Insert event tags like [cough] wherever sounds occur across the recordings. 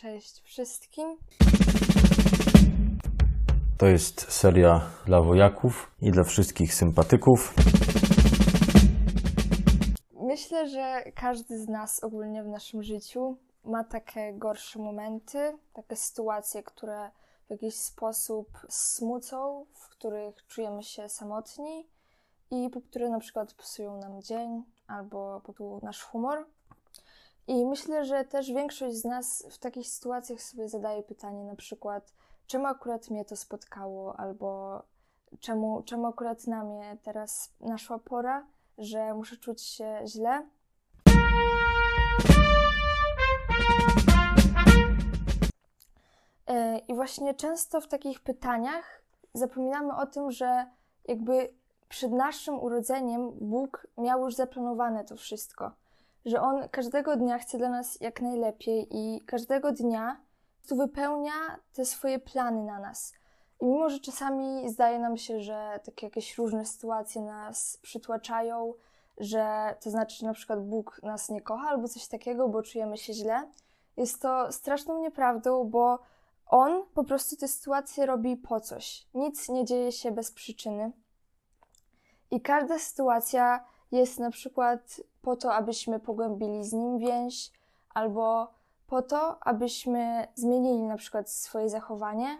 Cześć wszystkim. To jest seria dla wojaków i dla wszystkich sympatyków. Myślę, że każdy z nas ogólnie w naszym życiu ma takie gorsze momenty, takie sytuacje, które w jakiś sposób smucą, w których czujemy się samotni i po które na przykład psują nam dzień albo po nasz humor. I myślę, że też większość z nas w takich sytuacjach sobie zadaje pytanie na przykład, czemu akurat mnie to spotkało, albo czemu, czemu akurat na mnie teraz naszła pora, że muszę czuć się źle. E, I właśnie często w takich pytaniach zapominamy o tym, że jakby przed naszym urodzeniem Bóg miał już zaplanowane to wszystko że On każdego dnia chce dla nas jak najlepiej i każdego dnia tu wypełnia te swoje plany na nas. I mimo, że czasami zdaje nam się, że takie jakieś różne sytuacje nas przytłaczają, że to znaczy, że na przykład Bóg nas nie kocha albo coś takiego, bo czujemy się źle, jest to straszną nieprawdą, bo On po prostu te sytuacje robi po coś. Nic nie dzieje się bez przyczyny. I każda sytuacja jest na przykład po to, abyśmy pogłębili z nim więź, albo po to, abyśmy zmienili na przykład swoje zachowanie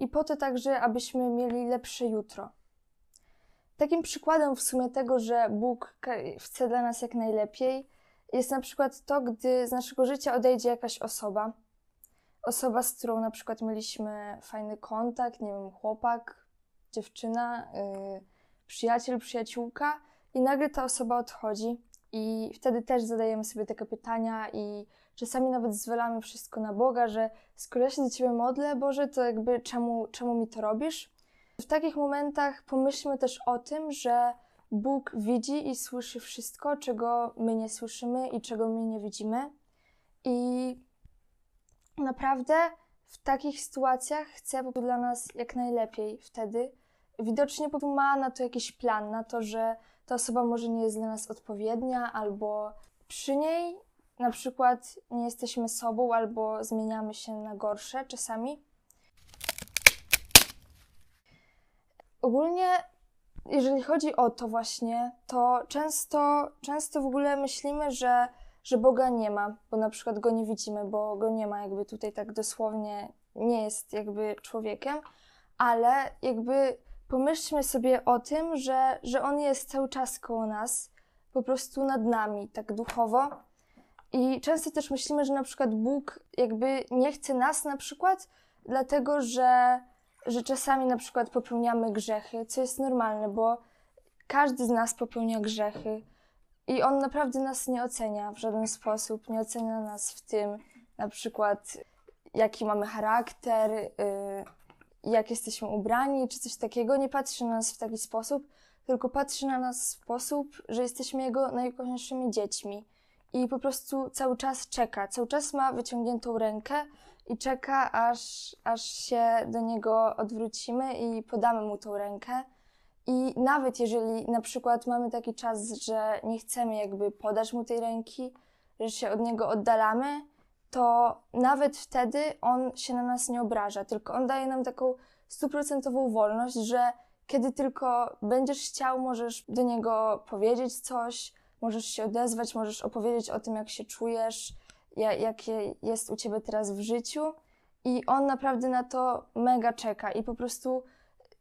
i po to także, abyśmy mieli lepsze jutro. Takim przykładem w sumie tego, że Bóg chce dla nas jak najlepiej, jest na przykład to, gdy z naszego życia odejdzie jakaś osoba. Osoba, z którą na przykład mieliśmy fajny kontakt, nie wiem, chłopak, dziewczyna, yy, przyjaciel, przyjaciółka, i nagle ta osoba odchodzi. I wtedy też zadajemy sobie takie pytania i czasami nawet zwalamy wszystko na Boga, że skoro ja się do Ciebie modlę, Boże, to jakby czemu, czemu mi to robisz? W takich momentach pomyślmy też o tym, że Bóg widzi i słyszy wszystko, czego my nie słyszymy i czego my nie widzimy. I naprawdę w takich sytuacjach chce dla nas jak najlepiej wtedy. Widocznie po ma na to jakiś plan, na to, że ta osoba może nie jest dla nas odpowiednia, albo przy niej na przykład nie jesteśmy sobą, albo zmieniamy się na gorsze czasami. Ogólnie, jeżeli chodzi o to właśnie, to często, często w ogóle myślimy, że, że Boga nie ma, bo na przykład go nie widzimy, bo go nie ma, jakby tutaj tak dosłownie nie jest jakby człowiekiem, ale jakby pomyślmy sobie o tym, że, że On jest cały czas koło nas, po prostu nad nami, tak duchowo. I często też myślimy, że na przykład Bóg jakby nie chce nas na przykład, dlatego że, że czasami na przykład popełniamy grzechy, co jest normalne, bo każdy z nas popełnia grzechy i On naprawdę nas nie ocenia w żaden sposób, nie ocenia nas w tym, na przykład jaki mamy charakter, yy, jak jesteśmy ubrani, czy coś takiego, nie patrzy na nas w taki sposób, tylko patrzy na nas w sposób, że jesteśmy Jego najkochańszymi dziećmi. I po prostu cały czas czeka, cały czas ma wyciągniętą rękę i czeka, aż, aż się do Niego odwrócimy i podamy Mu tą rękę. I nawet jeżeli na przykład mamy taki czas, że nie chcemy jakby podać Mu tej ręki, że się od Niego oddalamy, to nawet wtedy on się na nas nie obraża, tylko on daje nam taką stuprocentową wolność, że kiedy tylko będziesz chciał, możesz do niego powiedzieć coś, możesz się odezwać, możesz opowiedzieć o tym, jak się czujesz, jakie jest u ciebie teraz w życiu. I on naprawdę na to mega czeka. I po prostu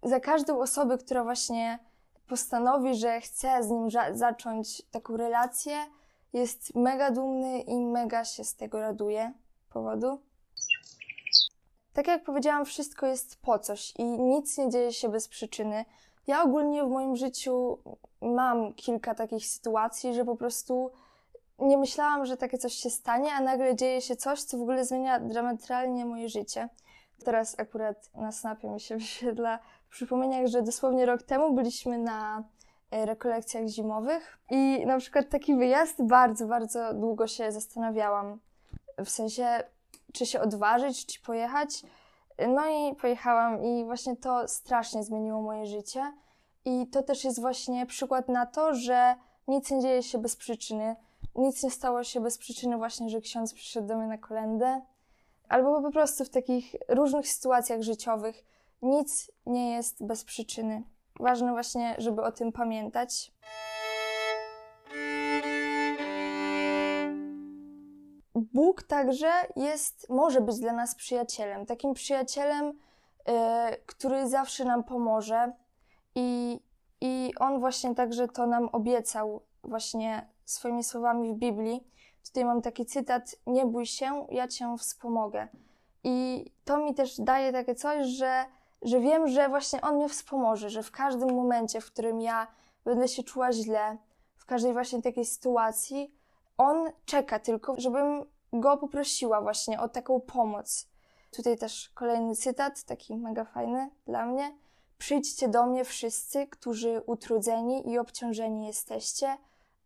za każdą osobę, która właśnie postanowi, że chce z nim zacząć taką relację, jest mega dumny i mega się z tego raduje powodu. Tak jak powiedziałam, wszystko jest po coś i nic nie dzieje się bez przyczyny. Ja ogólnie w moim życiu mam kilka takich sytuacji, że po prostu nie myślałam, że takie coś się stanie, a nagle dzieje się coś, co w ogóle zmienia dramatycznie moje życie. Teraz akurat na snapie mi się wyświetla w przypomnieniach, że dosłownie rok temu byliśmy na rekolekcjach zimowych. I na przykład taki wyjazd bardzo, bardzo długo się zastanawiałam. W sensie, czy się odważyć, czy pojechać. No i pojechałam i właśnie to strasznie zmieniło moje życie. I to też jest właśnie przykład na to, że nic nie dzieje się bez przyczyny. Nic nie stało się bez przyczyny właśnie, że ksiądz przyszedł do mnie na kolendę. albo po prostu w takich różnych sytuacjach życiowych nic nie jest bez przyczyny. Ważne właśnie, żeby o tym pamiętać. Bóg także jest, może być dla nas przyjacielem, takim przyjacielem, yy, który zawsze nam pomoże i, i On właśnie także to nam obiecał właśnie swoimi słowami w Biblii. Tutaj mam taki cytat: Nie bój się, ja cię wspomogę. I to mi też daje takie coś, że, że wiem, że właśnie On mnie wspomoże, że w każdym momencie, w którym ja będę się czuła źle, w każdej właśnie takiej sytuacji, On czeka tylko, żebym Go poprosiła właśnie o taką pomoc. Tutaj też kolejny cytat, taki mega fajny dla mnie. Przyjdźcie do mnie wszyscy, którzy utrudzeni i obciążeni jesteście,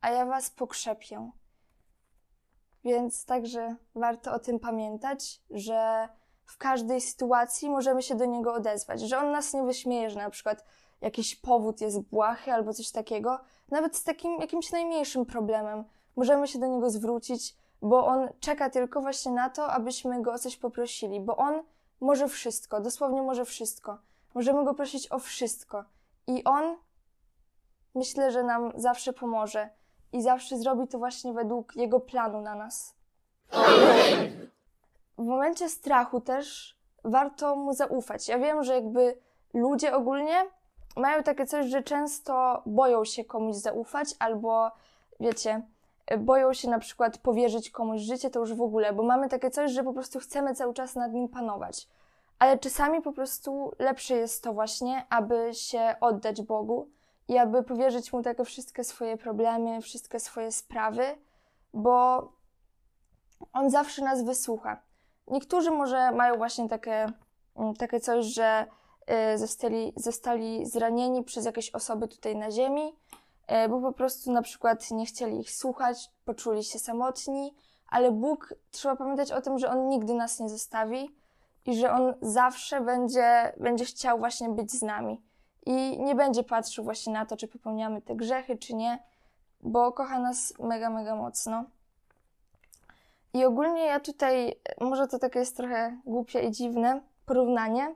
a ja was pokrzepię. Więc także warto o tym pamiętać, że w każdej sytuacji możemy się do niego odezwać, że on nas nie wyśmieje, że na przykład jakiś powód jest błahy albo coś takiego, nawet z takim jakimś najmniejszym problemem możemy się do niego zwrócić, bo on czeka tylko właśnie na to, abyśmy go o coś poprosili, bo on może wszystko, dosłownie może wszystko. Możemy go prosić o wszystko i on myślę, że nam zawsze pomoże i zawsze zrobi to właśnie według Jego planu na nas. W momencie strachu też warto Mu zaufać. Ja wiem, że jakby ludzie ogólnie mają takie coś, że często boją się komuś zaufać albo, wiecie, boją się na przykład powierzyć komuś życie, to już w ogóle, bo mamy takie coś, że po prostu chcemy cały czas nad nim panować. Ale czasami po prostu lepsze jest to właśnie, aby się oddać Bogu, i aby powierzyć mu takie wszystkie swoje problemy, wszystkie swoje sprawy, bo on zawsze nas wysłucha. Niektórzy może mają właśnie takie, mm, takie coś, że y, zostali, zostali zranieni przez jakieś osoby tutaj na ziemi, y, bo po prostu na przykład nie chcieli ich słuchać, poczuli się samotni, ale Bóg, trzeba pamiętać o tym, że On nigdy nas nie zostawi i że On zawsze będzie, będzie chciał właśnie być z nami i nie będzie patrzył właśnie na to, czy popełniamy te grzechy, czy nie, bo kocha nas mega, mega mocno. I ogólnie ja tutaj, może to takie jest trochę głupie i dziwne porównanie,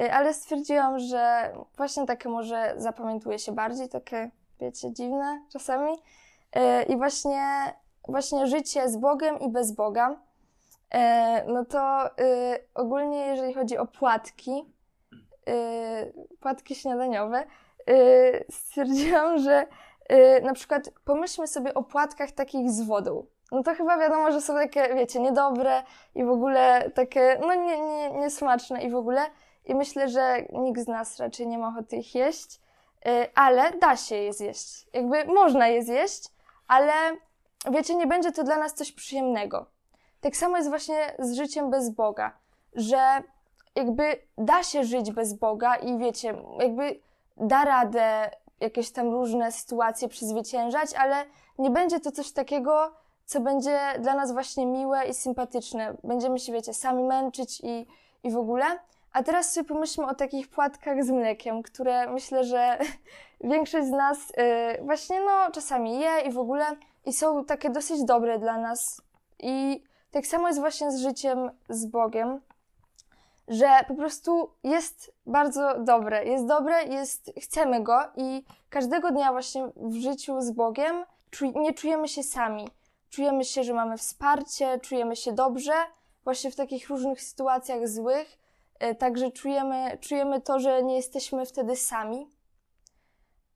y, ale stwierdziłam, że właśnie takie może zapamiętuje się bardziej, takie, wiecie, dziwne czasami. Y, I właśnie, właśnie życie z Bogiem i bez Boga. Y, no to ogólnie, jeżeli chodzi o płatki, płatki śniadaniowe, stwierdziłam, że na przykład pomyślmy sobie o płatkach takich z wodą. No to chyba wiadomo, że są takie, wiecie, niedobre i w ogóle takie, no nie, nie, niesmaczne i w ogóle. I myślę, że nikt z nas raczej nie ma ochoty ich jeść, yy, ale da się je zjeść. Jakby można je zjeść, ale wiecie, nie będzie to dla nas coś przyjemnego. Tak samo jest właśnie z życiem bez Boga, że jakby da się żyć bez Boga i wiecie, jakby da radę jakieś tam różne sytuacje przezwyciężać, ale nie będzie to coś takiego, co będzie dla nas właśnie miłe i sympatyczne. Będziemy się, wiecie, sami męczyć i, i w ogóle. A teraz sobie pomyślmy o takich płatkach z mlekiem, które myślę, że [laughs] większość z nas yy, właśnie no czasami je i w ogóle i są takie dosyć dobre dla nas. I tak samo jest właśnie z życiem z Bogiem że po prostu jest bardzo dobre, jest dobre, jest, chcemy go i każdego dnia właśnie w życiu z Bogiem nie czujemy się sami. Czujemy się, że mamy wsparcie, czujemy się dobrze, właśnie w takich różnych sytuacjach złych, e, także czujemy, czujemy to, że nie jesteśmy wtedy sami.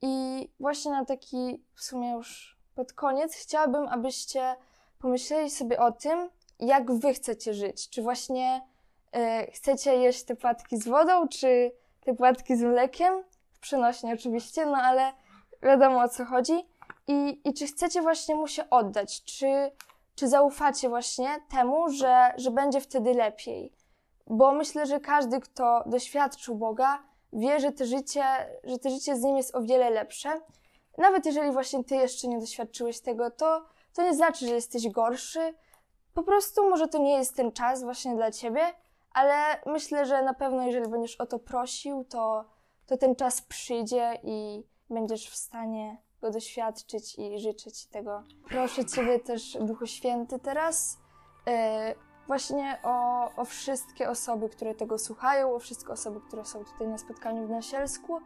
I właśnie na taki, w sumie już pod koniec, chciałabym, abyście pomyśleli sobie o tym, jak wy chcecie żyć. Czy właśnie E, chcecie jeść te płatki z wodą, czy te płatki z mlekiem? W przenośnie oczywiście, no ale wiadomo o co chodzi. I, i czy chcecie właśnie mu się oddać? Czy, czy zaufacie właśnie temu, że, że będzie wtedy lepiej? Bo myślę, że każdy, kto doświadczył Boga, wie, że to życie, że to życie z nim jest o wiele lepsze. Nawet jeżeli właśnie ty jeszcze nie doświadczyłeś tego, to, to nie znaczy, że jesteś gorszy. Po prostu może to nie jest ten czas właśnie dla ciebie ale myślę, że na pewno, jeżeli będziesz o to prosił, to, to ten czas przyjdzie i będziesz w stanie go doświadczyć i życzyć tego. Proszę Ciebie też, Duchu Święty, teraz yy, właśnie o, o wszystkie osoby, które tego słuchają, o wszystkie osoby, które są tutaj na spotkaniu w Nasielsku,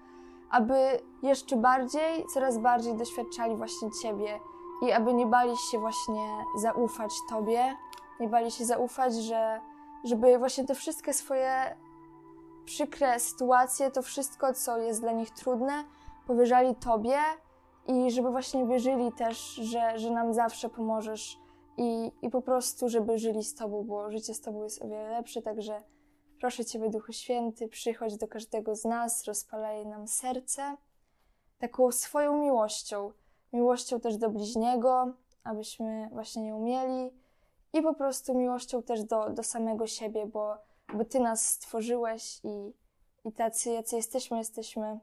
aby jeszcze bardziej, coraz bardziej doświadczali właśnie Ciebie i aby nie bali się właśnie zaufać Tobie, nie bali się zaufać, że żeby właśnie te wszystkie swoje przykre sytuacje, to wszystko, co jest dla nich trudne, powierzali Tobie i żeby właśnie wierzyli też, że, że nam zawsze pomożesz. I, i po prostu, żeby żyli z Tobą, bo życie z Tobą jest o wiele lepsze, także proszę Ciebie, Duchu Święty, przychodź do każdego z nas, rozpalaj nam serce taką swoją miłością, miłością też do bliźniego, abyśmy właśnie nie umieli. I po prostu miłością też do, do samego siebie, bo, bo Ty nas stworzyłeś i, i tacy, jacy jesteśmy, jesteśmy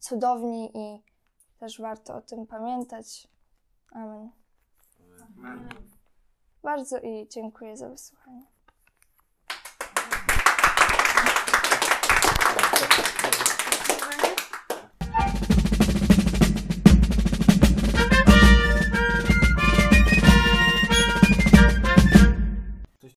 cudowni i też warto o tym pamiętać. Amen. Amen. Bardzo i dziękuję za wysłuchanie.